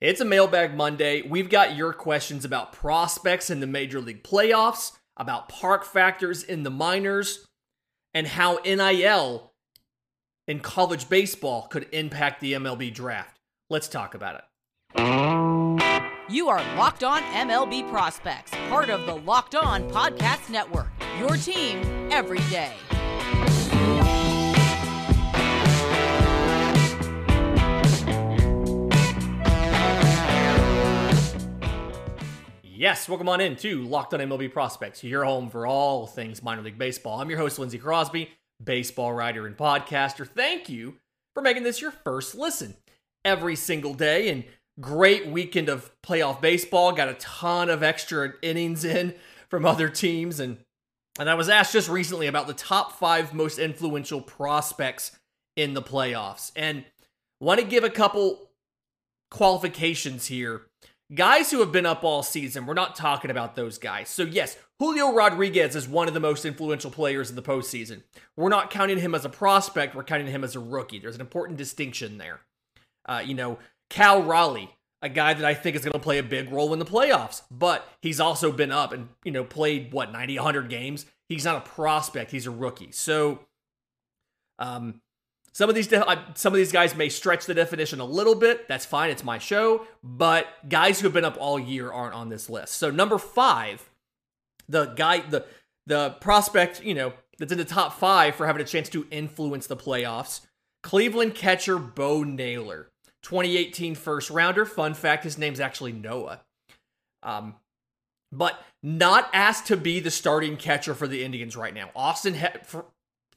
It's a mailbag Monday. We've got your questions about prospects in the Major League playoffs, about park factors in the minors, and how NIL in college baseball could impact the MLB draft. Let's talk about it. You are Locked On MLB Prospects, part of the Locked On Podcast Network. Your team every day. Yes, welcome on in to Locked On MLB Prospects, your home for all things minor league baseball. I'm your host, Lindsey Crosby, baseball writer and podcaster. Thank you for making this your first listen every single day. And great weekend of playoff baseball. Got a ton of extra innings in from other teams. And, and I was asked just recently about the top five most influential prospects in the playoffs. And want to give a couple qualifications here Guys who have been up all season, we're not talking about those guys. So, yes, Julio Rodriguez is one of the most influential players in the postseason. We're not counting him as a prospect, we're counting him as a rookie. There's an important distinction there. Uh, you know, Cal Raleigh, a guy that I think is going to play a big role in the playoffs, but he's also been up and, you know, played, what, 90, 100 games? He's not a prospect, he's a rookie. So, um, some of these some of these guys may stretch the definition a little bit. That's fine. It's my show. But guys who have been up all year aren't on this list. So number five, the guy, the the prospect, you know, that's in the top five for having a chance to influence the playoffs. Cleveland catcher Bo Naylor, 2018 first rounder. Fun fact: his name's actually Noah. Um, but not asked to be the starting catcher for the Indians right now. Austin he-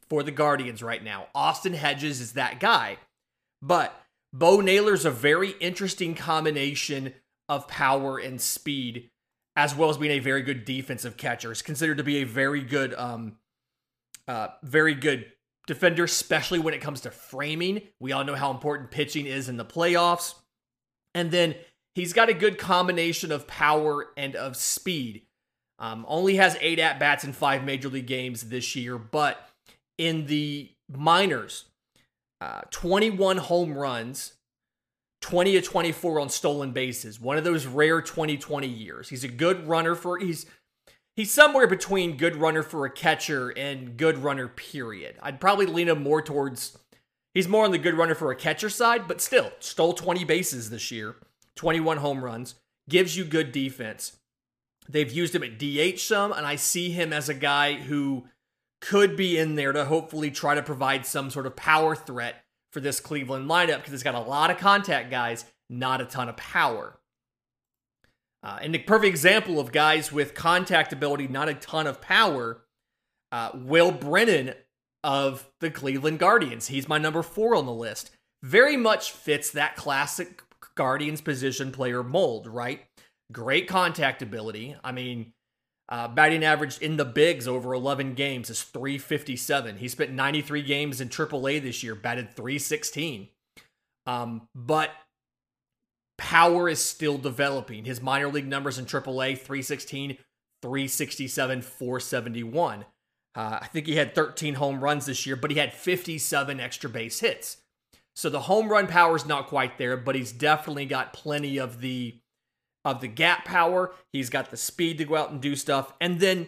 for, the Guardians right now. Austin Hedges is that guy. But Bo Naylor's a very interesting combination of power and speed, as well as being a very good defensive catcher. He's considered to be a very good, um, uh, very good defender, especially when it comes to framing. We all know how important pitching is in the playoffs. And then he's got a good combination of power and of speed. Um, only has eight at bats in five major league games this year, but in the minors, uh, 21 home runs, 20 to 24 on stolen bases. One of those rare 2020 years. He's a good runner for he's he's somewhere between good runner for a catcher and good runner period. I'd probably lean him more towards he's more on the good runner for a catcher side, but still stole 20 bases this year, 21 home runs, gives you good defense. They've used him at DH some and I see him as a guy who could be in there to hopefully try to provide some sort of power threat for this Cleveland lineup because it's got a lot of contact guys, not a ton of power. Uh, and the perfect example of guys with contact ability, not a ton of power, uh, Will Brennan of the Cleveland Guardians. He's my number four on the list. Very much fits that classic Guardians position player mold, right? Great contact ability. I mean, uh, batting average in the bigs over 11 games is 357. He spent 93 games in AAA this year, batted 316. Um, but power is still developing. His minor league numbers in AAA 316, 367, 471. Uh, I think he had 13 home runs this year, but he had 57 extra base hits. So the home run power is not quite there, but he's definitely got plenty of the of the gap power. He's got the speed to go out and do stuff. And then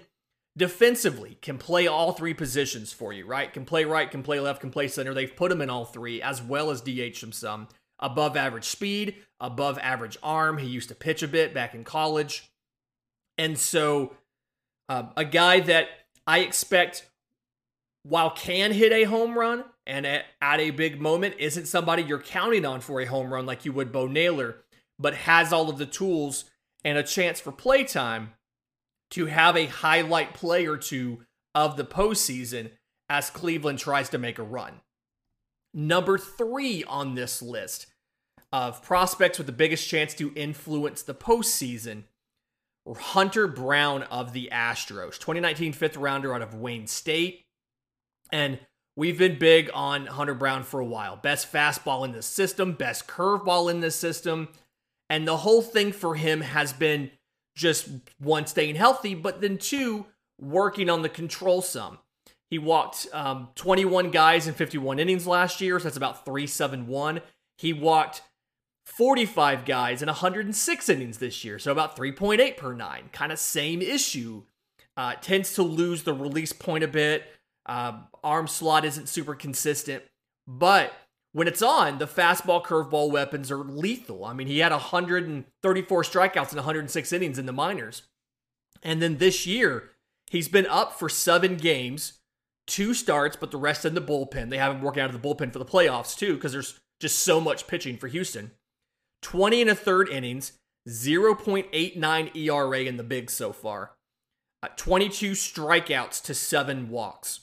defensively can play all three positions for you, right? Can play right, can play left, can play center. They've put him in all three, as well as DH him some. Above average speed, above average arm. He used to pitch a bit back in college. And so, uh, a guy that I expect, while can hit a home run and at, at a big moment, isn't somebody you're counting on for a home run like you would Bo Naylor but has all of the tools and a chance for playtime to have a highlight play or two of the postseason as Cleveland tries to make a run. Number three on this list of prospects with the biggest chance to influence the postseason Hunter Brown of the Astros, 2019 fifth rounder out of Wayne State. And we've been big on Hunter Brown for a while. Best fastball in the system, best curveball in the system. And the whole thing for him has been just one, staying healthy, but then two, working on the control some. He walked um, 21 guys in 51 innings last year, so that's about 371. He walked 45 guys in 106 innings this year, so about 3.8 per nine. Kind of same issue. Uh, tends to lose the release point a bit. Uh, arm slot isn't super consistent, but when it's on, the fastball curveball weapons are lethal. I mean, he had 134 strikeouts in 106 innings in the minors. And then this year, he's been up for seven games, two starts, but the rest in the bullpen. They have him working out of the bullpen for the playoffs, too, because there's just so much pitching for Houston. 20 and a third innings, 0.89 ERA in the big so far, uh, 22 strikeouts to seven walks.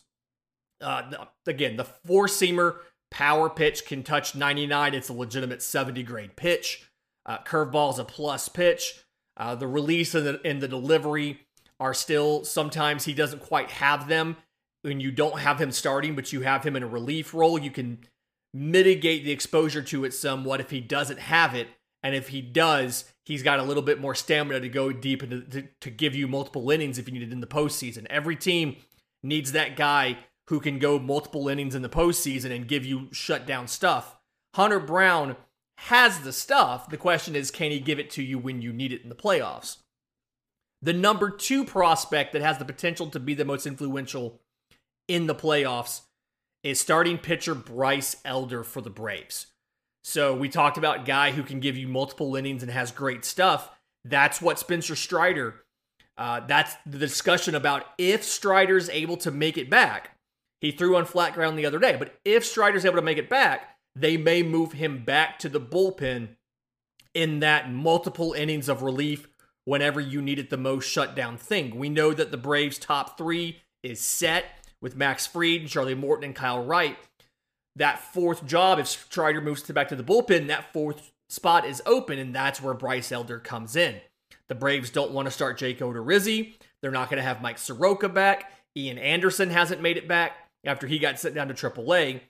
Uh, again, the four seamer power pitch can touch 99. It's a legitimate 70 grade pitch. Uh, curveball is a plus pitch. Uh, the release and the, and the delivery are still sometimes he doesn't quite have them when you don't have him starting, but you have him in a relief role. You can mitigate the exposure to it somewhat if he doesn't have it. And if he does, he's got a little bit more stamina to go deep and to, to give you multiple innings if you need it in the postseason. Every team needs that guy who can go multiple innings in the postseason and give you shutdown stuff. Hunter Brown has the stuff. The question is, can he give it to you when you need it in the playoffs? The number two prospect that has the potential to be the most influential in the playoffs is starting pitcher Bryce Elder for the Braves. So we talked about guy who can give you multiple innings and has great stuff. That's what Spencer Strider. Uh, that's the discussion about if Strider's able to make it back. He threw on flat ground the other day, but if Strider's able to make it back, they may move him back to the bullpen in that multiple innings of relief whenever you need it the most shutdown thing. We know that the Braves' top three is set with Max Fried, Charlie Morton, and Kyle Wright. That fourth job, if Strider moves back to the bullpen, that fourth spot is open, and that's where Bryce Elder comes in. The Braves don't want to start Jake Odorizzi. They're not going to have Mike Soroka back. Ian Anderson hasn't made it back after he got sent down to AAA.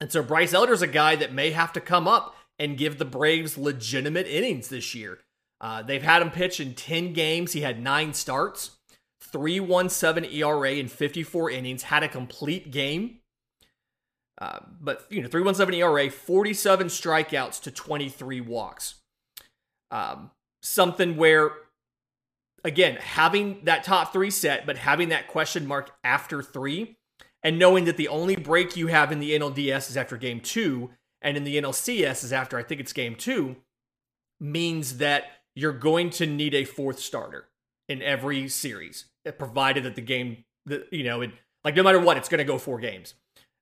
And so Bryce Elder's a guy that may have to come up and give the Braves legitimate innings this year. Uh, they've had him pitch in 10 games. He had nine starts, 317 ERA in 54 innings, had a complete game. Uh, but, you know, 317 ERA, 47 strikeouts to 23 walks. Um, something where, again, having that top three set, but having that question mark after three, and knowing that the only break you have in the NLDS is after game two, and in the NLCS is after I think it's game two, means that you're going to need a fourth starter in every series, provided that the game, you know, it, like no matter what, it's going to go four games.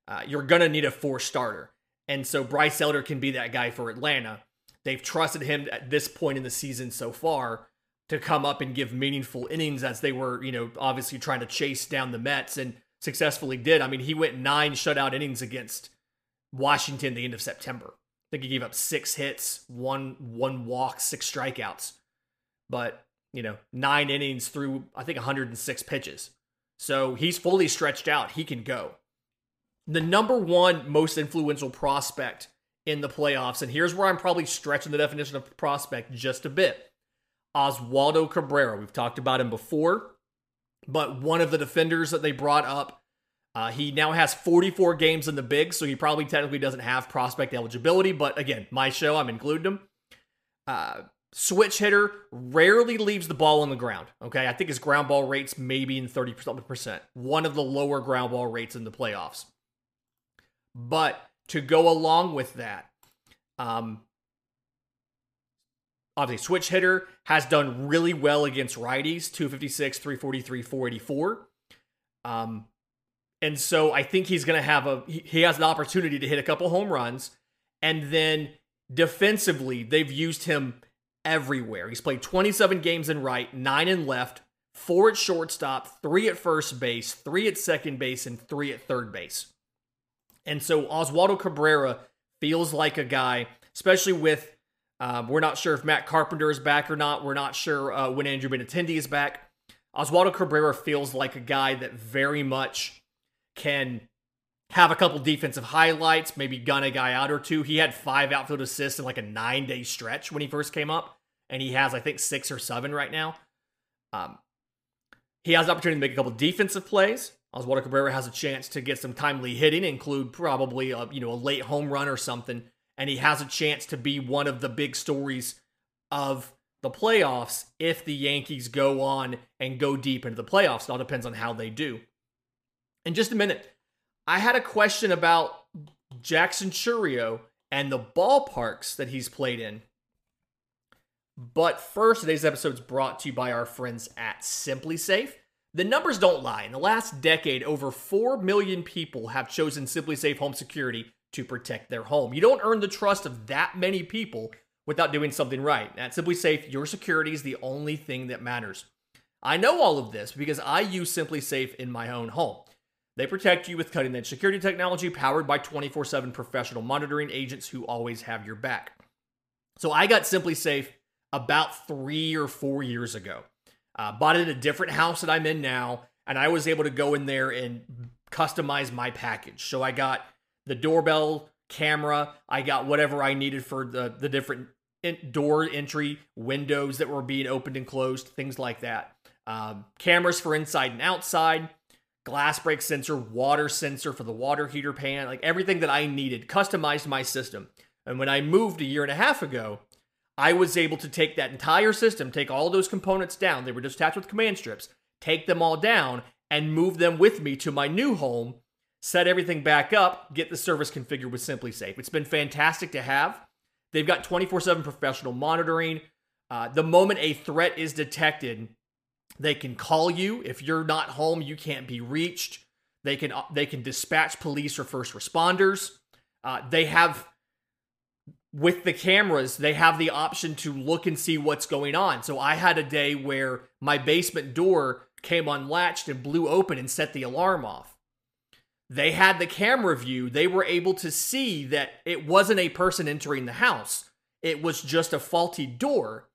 Uh, you're going to need a four starter, and so Bryce Elder can be that guy for Atlanta. They've trusted him at this point in the season so far to come up and give meaningful innings as they were, you know, obviously trying to chase down the Mets and successfully did. I mean, he went nine shutout innings against Washington the end of September. I think he gave up six hits, one one walk, six strikeouts. But, you know, nine innings through I think 106 pitches. So he's fully stretched out. He can go. The number one most influential prospect in the playoffs, and here's where I'm probably stretching the definition of prospect just a bit. Oswaldo Cabrera. We've talked about him before but one of the defenders that they brought up, uh, he now has 44 games in the big, so he probably technically doesn't have prospect eligibility. But again, my show, I'm including him. Uh, switch hitter rarely leaves the ball on the ground. Okay, I think his ground ball rates maybe in 30 percent, one of the lower ground ball rates in the playoffs. But to go along with that, um, obviously switch hitter has done really well against righties 256 343 484 um and so i think he's going to have a he has an opportunity to hit a couple home runs. And then defensively they've used him everywhere. He's played 27 games in right 9 in left 4 at shortstop 3 at first base 3 at second base and 3 at third base. And so oswaldo cabrera feels like a guy especially with um, we're not sure if Matt Carpenter is back or not. We're not sure uh, when Andrew Benintendi is back. Oswaldo Cabrera feels like a guy that very much can have a couple defensive highlights, maybe gun a guy out or two. He had five outfield assists in like a nine day stretch when he first came up, and he has, I think, six or seven right now. Um, he has the opportunity to make a couple defensive plays. Oswaldo Cabrera has a chance to get some timely hitting, include probably a, you know a late home run or something and he has a chance to be one of the big stories of the playoffs if the Yankees go on and go deep into the playoffs. It all depends on how they do. In just a minute, I had a question about Jackson Chourio and the ballparks that he's played in. But first, today's episode is brought to you by our friends at SimpliSafe. The numbers don't lie. In the last decade, over 4 million people have chosen SimpliSafe Home Security to protect their home. You don't earn the trust of that many people without doing something right. At SimpliSafe, your security is the only thing that matters. I know all of this because I use SimpliSafe in my own home. They protect you with cutting edge security technology powered by 24 7 professional monitoring agents who always have your back. So I got SimpliSafe about three or four years ago. Uh, bought it in a different house that I'm in now, and I was able to go in there and customize my package. So I got the doorbell camera, I got whatever I needed for the the different in- door entry windows that were being opened and closed, things like that. Um, cameras for inside and outside, glass break sensor, water sensor for the water heater pan, like everything that I needed, customized my system. And when I moved a year and a half ago, I was able to take that entire system, take all those components down. They were just attached with command strips, take them all down, and move them with me to my new home, set everything back up, get the service configured with SimpliSafe. It's been fantastic to have. They've got 24 7 professional monitoring. Uh, the moment a threat is detected, they can call you. If you're not home, you can't be reached. They can they can dispatch police or first responders. Uh, they have with the cameras, they have the option to look and see what's going on. So I had a day where my basement door came unlatched and blew open and set the alarm off. They had the camera view. They were able to see that it wasn't a person entering the house, it was just a faulty door.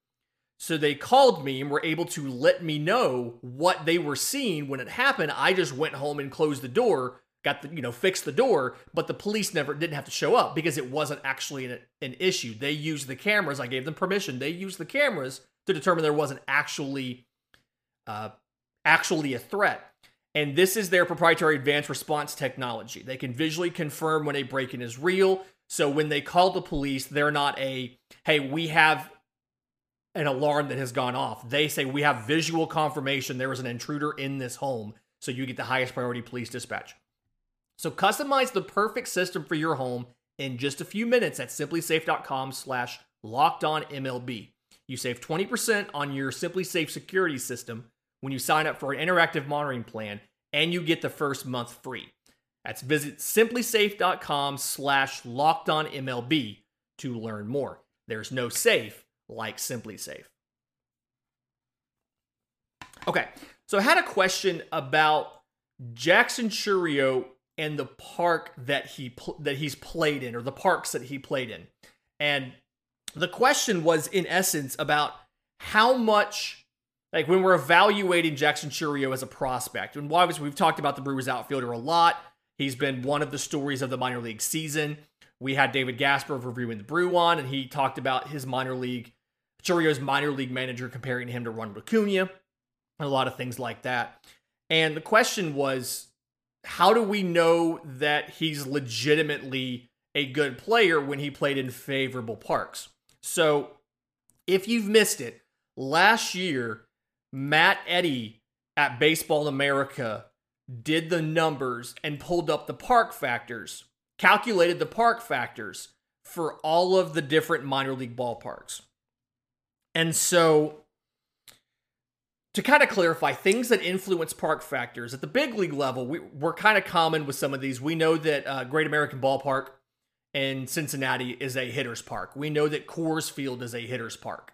So they called me and were able to let me know what they were seeing when it happened. I just went home and closed the door got the you know fixed the door but the police never didn't have to show up because it wasn't actually an, an issue they used the cameras i gave them permission they used the cameras to determine there wasn't actually uh, actually a threat and this is their proprietary advanced response technology. They can visually confirm when a break-in is real. So when they call the police they're not a hey we have an alarm that has gone off. They say we have visual confirmation there is an intruder in this home so you get the highest priority police dispatch. So customize the perfect system for your home in just a few minutes at simplisafe.com slash locked on MLB. You save 20% on your SimpliSafe security system when you sign up for an interactive monitoring plan, and you get the first month free. That's visit simplisafe.com slash locked on MLB to learn more. There's no safe like SimpliSafe. Okay, so I had a question about Jackson Chourio and the park that he pl- that he's played in or the parks that he played in. And the question was in essence about how much like when we're evaluating Jackson Chourio as a prospect. And obviously we've talked about the Brewers outfielder a lot. He's been one of the stories of the minor league season. We had David Gasper reviewing the Brew on, and he talked about his minor league, Chourio's minor league manager, comparing him to Ronald Acuna, and a lot of things like that. And the question was, how do we know that he's legitimately a good player when he played in favorable parks? So, if you've missed it, last year, Matt Eddy at Baseball America did the numbers and pulled up the park factors, calculated the park factors for all of the different minor league ballparks. And so to kind of clarify things that influence park factors at the big league level, we, we're kind of common with some of these. We know that uh, Great American Ballpark in Cincinnati is a hitter's park. We know that Coors Field is a hitter's park.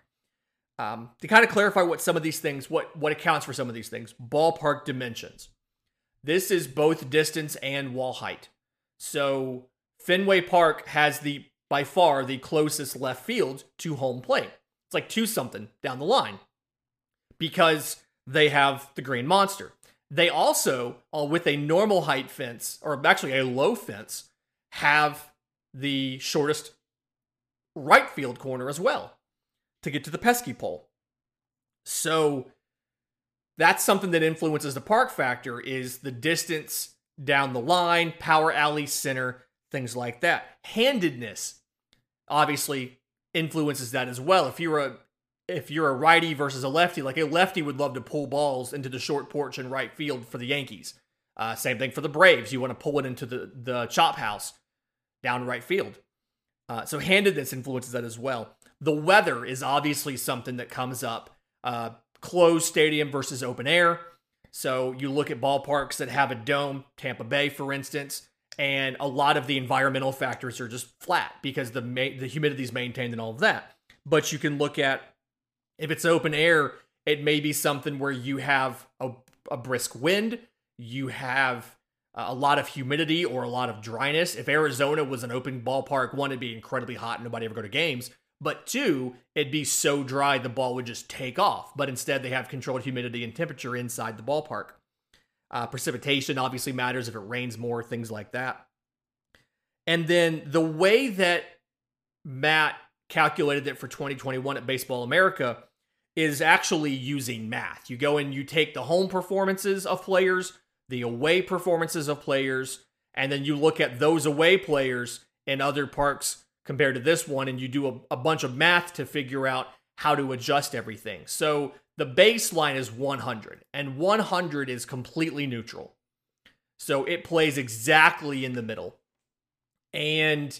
Um, to kind of clarify what some of these things, what what accounts for some of these things, ballpark dimensions. This is both distance and wall height. So Fenway Park has the by far the closest left field to home plate. It's like two something down the line because they have the green monster. They also, uh, with a normal height fence, or actually a low fence, have the shortest right field corner as well to get to the pesky pole. So that's something that influences the park factor is the distance down the line, power alley center, things like that. Handedness. obviously influences that as well. If you're a if you're a righty versus a lefty, like a lefty would love to pull balls into the short porch and right field for the Yankees. Uh, same thing for the Braves. You want to pull it into the the chop house down right field. Uh, so handedness influences that as well. The weather is obviously something that comes up. Uh, closed stadium versus open air. So you look at ballparks that have a dome, Tampa Bay, for instance, and a lot of the environmental factors are just flat because the ma- the humidity is maintained and all of that. But you can look at if it's open air, it may be something where you have a, a brisk wind, you have a lot of humidity or a lot of dryness. If Arizona was an open ballpark, one, it'd be incredibly hot and nobody ever go to games. But two, it'd be so dry the ball would just take off. But instead, they have controlled humidity and temperature inside the ballpark. Uh, precipitation obviously matters if it rains more, things like that. And then the way that Matt calculated it for 2021 at Baseball America is actually using math. You go and you take the home performances of players, the away performances of players, and then you look at those away players in other parks compared to this one, and you do a, a bunch of math to figure out how to adjust everything. So the baseline is 100, and 100 is completely neutral. So it plays exactly in the middle. And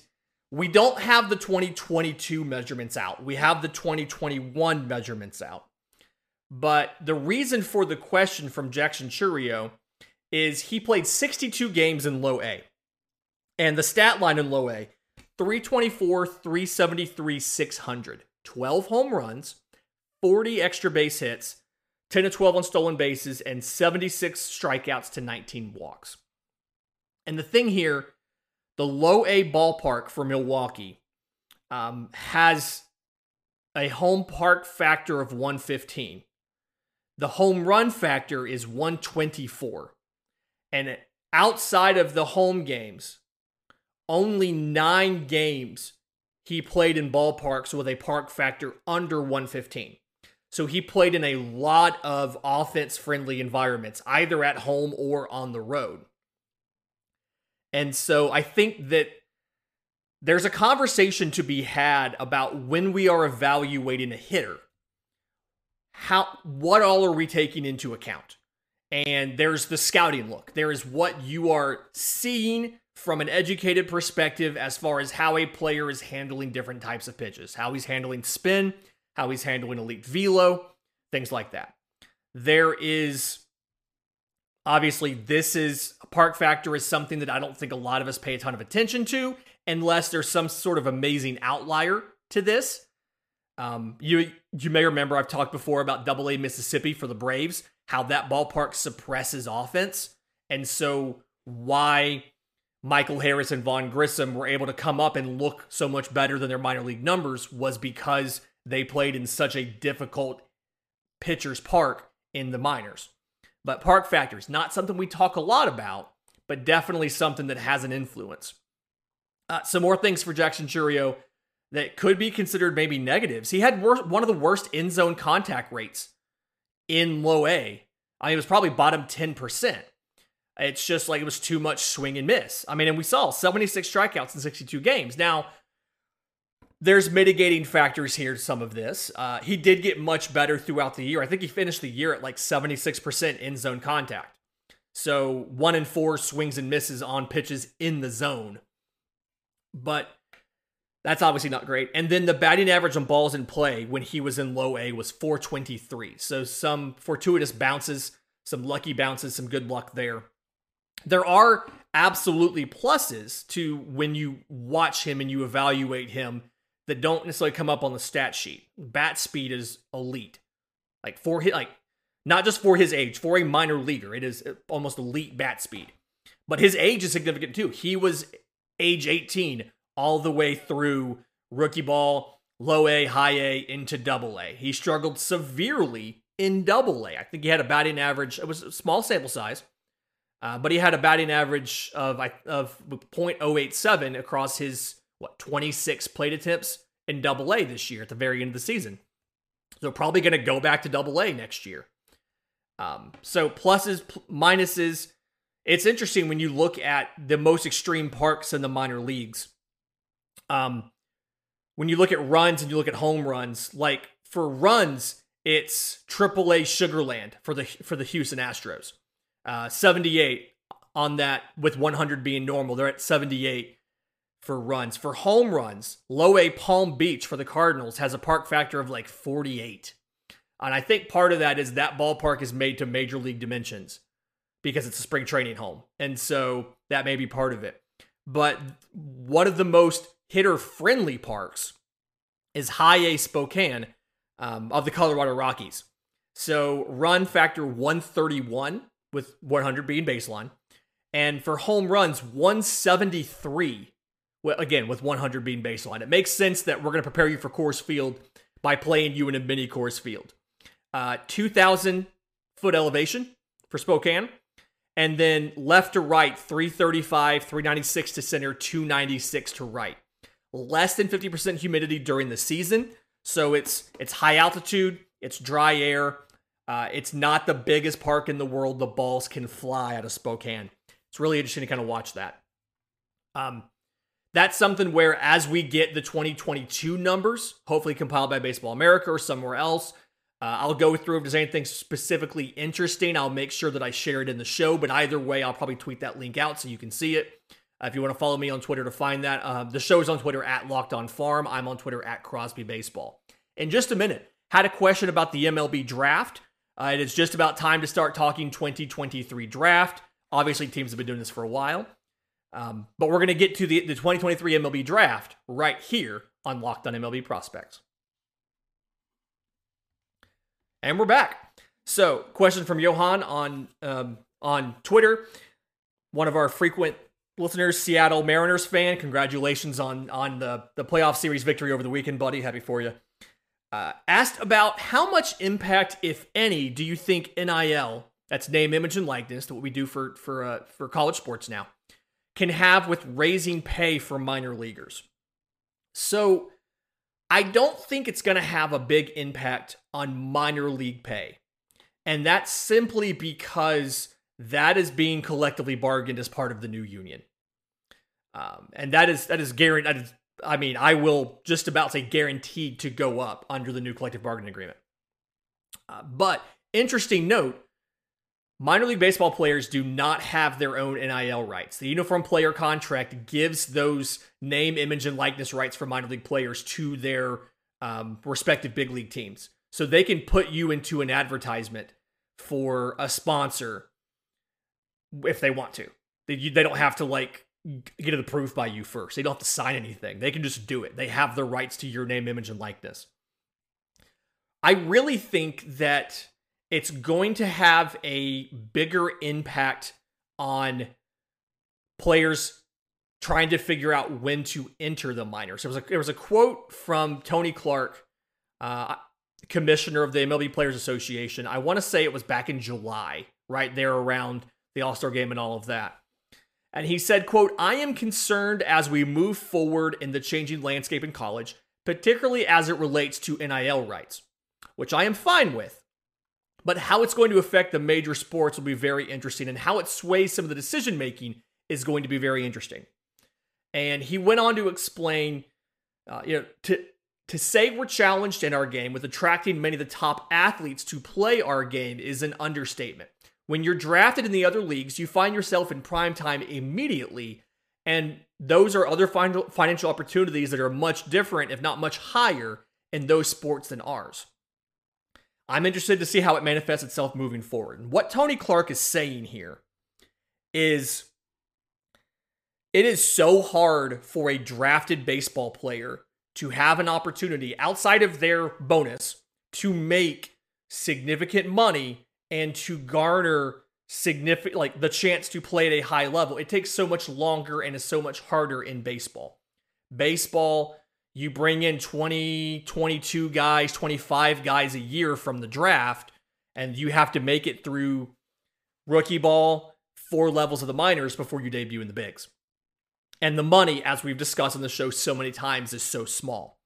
we don't have the 2022 measurements out. We have the 2021 measurements out. But the reason for the question from Jackson Chourio is he played 62 games in low A. And the stat line in low A 324, 373, 600. 12 home runs, 40 extra base hits, 10 to 12 on stolen bases, and 76 strikeouts to 19 walks. And the thing here the low A ballpark for Milwaukee um, has a home park factor of 115. The home run factor is 124. And outside of the home games, only nine games he played in ballparks with a park factor under 115. So he played in a lot of offense friendly environments, either at home or on the road. And so I think that there's a conversation to be had about when we are evaluating a hitter. How what all are we taking into account? And there's the scouting look. There is what you are seeing from an educated perspective as far as how a player is handling different types of pitches, how he's handling spin, how he's handling elite velo, things like that. There is Obviously, this is park factor is something that I don't think a lot of us pay a ton of attention to unless there's some sort of amazing outlier to this. Um, you you may remember I've talked before about Double A Mississippi for the Braves, how that ballpark suppresses offense, and so why Michael Harris and Vaughn Grissom were able to come up and look so much better than their minor league numbers was because they played in such a difficult pitcher's park in the minors. But park factors, not something we talk a lot about, but definitely something that has an influence. Uh, some more things for Jackson Chourio that could be considered maybe negatives. He had wor- one of the worst in zone contact rates in low A. I mean, it was probably bottom 10%. It's just like it was too much swing and miss. I mean, and we saw 76 strikeouts in 62 games. Now, there's mitigating factors here to some of this. Uh, he did get much better throughout the year. I think he finished the year at like 76% in zone contact. So one in four swings and misses on pitches in the zone. But that's obviously not great. And then the batting average on balls in play when he was in low A was 423. So some fortuitous bounces, some lucky bounces, some good luck there. There are absolutely pluses to when you watch him and you evaluate him that don't necessarily come up on the stat sheet. Bat speed is elite. Like for his, like not just for his age, for a minor leaguer, it is almost elite bat speed. But his age is significant too. He was age 18 all the way through rookie ball, low A, high A into double A. He struggled severely in double A. I think he had a batting average, it was a small sample size, uh, but he had a batting average of, of 0.087 across his what 26 plate attempts in Double A this year at the very end of the season. So probably going to go back to Double A next year. Um, so pluses, minuses. It's interesting when you look at the most extreme parks in the minor leagues. Um, when you look at runs and you look at home runs, like for runs, it's AAA Sugarland for the for the Houston Astros. Uh, 78 on that with 100 being normal. They're at 78 for runs. For home runs, low A Palm Beach for the Cardinals has a park factor of like 48. And I think part of that is that ballpark is made to major league dimensions because it's a spring training home. And so that may be part of it. But one of the most hitter friendly parks is High A Spokane um, of the Colorado Rockies. So run factor 131 with 100 being baseline. And for home runs, 173, again, with 100 being baseline. It makes sense that we're going to prepare you for Coors Field by playing you in a mini Coors Field. Uh, 2,000 foot elevation for Spokane. And then left to right, 335, 396 to center, 296 to right. Less than 50% humidity during the season. So it's it's high altitude, it's dry air. Uh, it's not the biggest park in the world. The balls can fly out of Spokane. It's really interesting to kind of watch that. Um, that's something where as we get the 2022 numbers, hopefully compiled by Baseball America or somewhere else, uh, I'll go through if there's anything specifically interesting. I'll make sure that I share it in the show. But either way, I'll probably tweet that link out so you can see it. Uh, if you want to follow me on Twitter to find that, uh, the show is on Twitter at Locked On Farm. I'm on Twitter at Crosby Baseball. In just a minute, had a question about the MLB draft. Uh, it is just about time to start talking 2023 draft. Obviously, teams have been doing this for a while. Um, but we're going to get to the, the 2023 MLB draft right here on Locked on MLB Prospects. And we're back. So, question from Johan on um, on Twitter. One of our frequent listeners, Seattle Mariners fan. Congratulations on on the the playoff series victory over the weekend, buddy. Happy for you. Uh, asked about how much impact, if any, do you think NIL that's name, image, and likeness, what we do for for uh, for college sports now, can have with raising pay for minor leaguers. So, I don't think it's going to have a big impact on minor league pay, and that's simply because that is being collectively bargained as part of the new union, um, and that is that is guaranteed. I mean, I will just about say guaranteed to go up under the new collective bargaining agreement. Uh, but interesting note Minor league baseball players do not have their own NIL rights. The uniform player contract gives those name, image, and likeness rights for minor league players to their um, respective big league teams. So they can put you into an advertisement for a sponsor if they want to. They, they don't have to like get it approved by you first. They don't have to sign anything. They can just do it. They have the rights to your name, image, and likeness. I really think that it's going to have a bigger impact on players trying to figure out when to enter the minors. There was a, there was a quote from Tony Clark, uh, commissioner of the MLB Players Association. I want to say it was back in July, right there around the All Star game and all of that. And he said, quote, I am concerned as we move forward in the changing landscape in college, particularly as it relates to NIL rights, which I am fine with. But how it's going to affect the major sports will be very interesting, and how it sways some of the decision making is going to be very interesting. And he went on to explain, uh, you know, to to say we're challenged in our game with attracting many of the top athletes to play our game is an understatement. When you're drafted in the other leagues, you find yourself in prime time immediately, and those are other financial opportunities that are much different, if not much higher, in those sports than ours. I'm interested to see how it manifests itself moving forward. And what Tony Clark is saying here is it is so hard for a drafted baseball player to have an opportunity outside of their bonus to make significant money and to garner significant like the chance to play at a high level. It takes so much longer and is so much harder in baseball. Baseball you bring in 20, 22 guys, 25 guys a year from the draft, and you have to make it through rookie ball, four levels of the minors before you debut in the bigs. And the money, as we've discussed on the show so many times, is so small.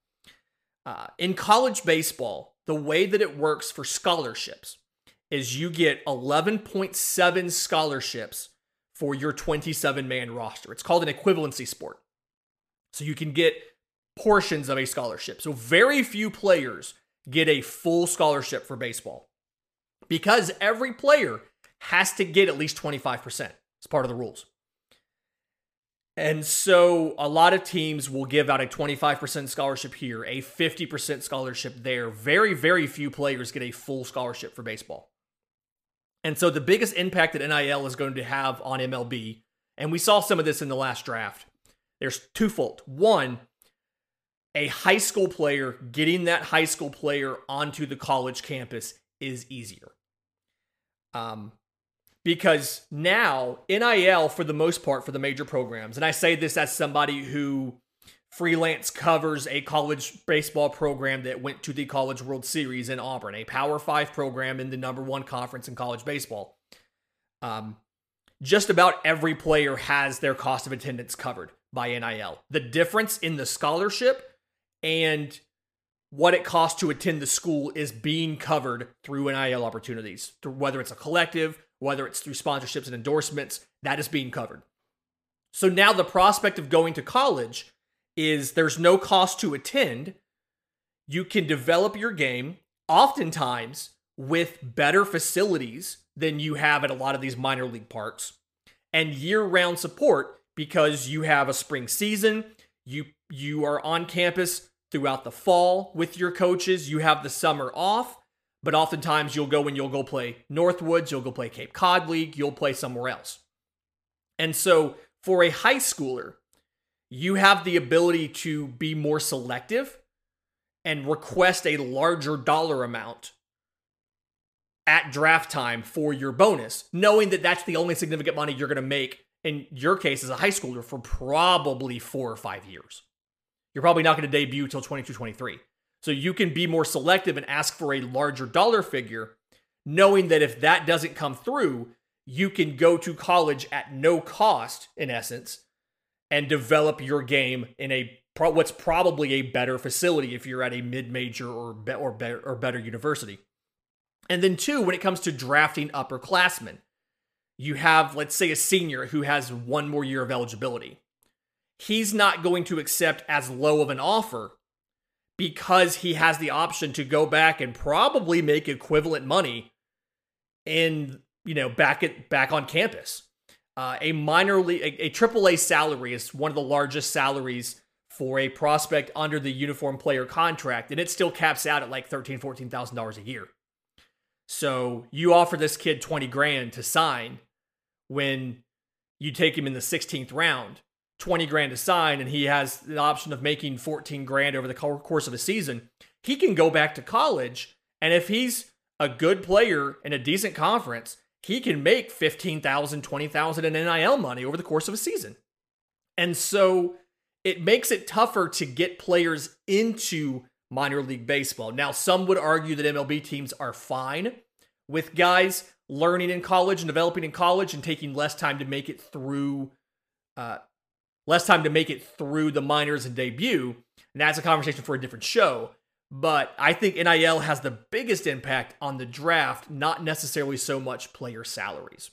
Uh, in college baseball, the way that it works for scholarships is you get 11.7 scholarships for your 27 man roster. It's called an equivalency sport. So you can get portions of a scholarship. So very few players get a full scholarship for baseball because every player has to get at least 25%. It's part of the rules. And so a lot of teams will give out a 25% scholarship here, a 50% scholarship there. Very, very few players get a full scholarship for baseball. And so the biggest impact that NIL is going to have on MLB, and we saw some of this in the last draft, there's twofold. One, a high school player getting that high school player onto the college campus is easier. Um, because now NIL, for the most part, for the major programs, and I say this as somebody who freelance covers a college baseball program that went to the College World Series in Auburn, a Power Five program in the number one conference in college baseball. Um, just about every player has their cost of attendance covered by NIL. The difference in the scholarship and what it costs to attend the school is being covered through NIL opportunities, through whether it's a collective, whether it's through sponsorships and endorsements, that is being covered. So now the prospect of going to college is there's no cost to attend. You can develop your game oftentimes with better facilities than you have at a lot of these minor league parks and year-round support because you have a spring season, you you are on campus throughout the fall with your coaches, you have the summer off, but oftentimes you'll go and you'll go play Northwoods, you'll go play Cape Cod League, you'll play somewhere else. And so for a high schooler, you have the ability to be more selective and request a larger dollar amount at draft time for your bonus, knowing that that's the only significant money you're going to make in your case as a high schooler for probably four or five years. You're probably not going to debut till 22, 23. So you can be more selective and ask for a larger dollar figure, knowing that if that doesn't come through, you can go to college at no cost, in essence, and develop your game in a what's probably a better facility if you're at a mid-major or be, or, be, or better university. And then two, when it comes to drafting upperclassmen, you have let's say a senior who has one more year of eligibility. He's not going to accept as low of an offer because he has the option to go back and probably make equivalent money in you know back at back on campus. Uh, a minor league, a, triple a AAA salary is one of the largest salaries for a prospect under the uniform player contract, and it still caps out at like thirteen, fourteen thousand dollars a year. So you offer this kid twenty grand to sign when you take him in the 16th round. 20 grand to sign and he has the option of making 14 grand over the course of a season, he can go back to college. And if he's a good player in a decent conference, he can make 15,000, 20,000 in NIL money over the course of a season. And so it makes it tougher to get players into minor league baseball. Now, some would argue that MLB teams are fine with guys learning in college and developing in college and taking less time to make it through uh, less time to make it through the minors and debut. And that's a conversation for a different show. But I think NIL has the biggest impact on the draft, not necessarily so much player salaries.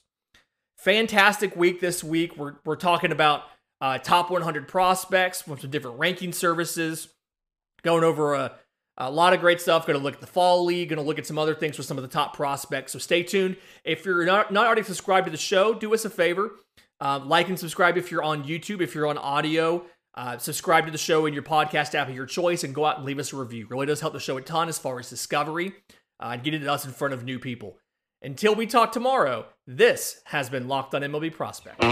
Fantastic week this week. We're, we're talking about uh, top 100 prospects from some different ranking services, going over a, a lot of great stuff. Going to look at the fall league, going to look at some other things with some of the top prospects. So stay tuned. If you're not, not already subscribed to the show, do us a favor uh, like and subscribe if you're on YouTube. If you're on audio, uh, subscribe to the show in your podcast app of your choice and go out and leave us a review. Really does help the show a ton as far as discovery uh, and getting us in front of new people. Until we talk tomorrow, this has been Locked on MLB Prospect.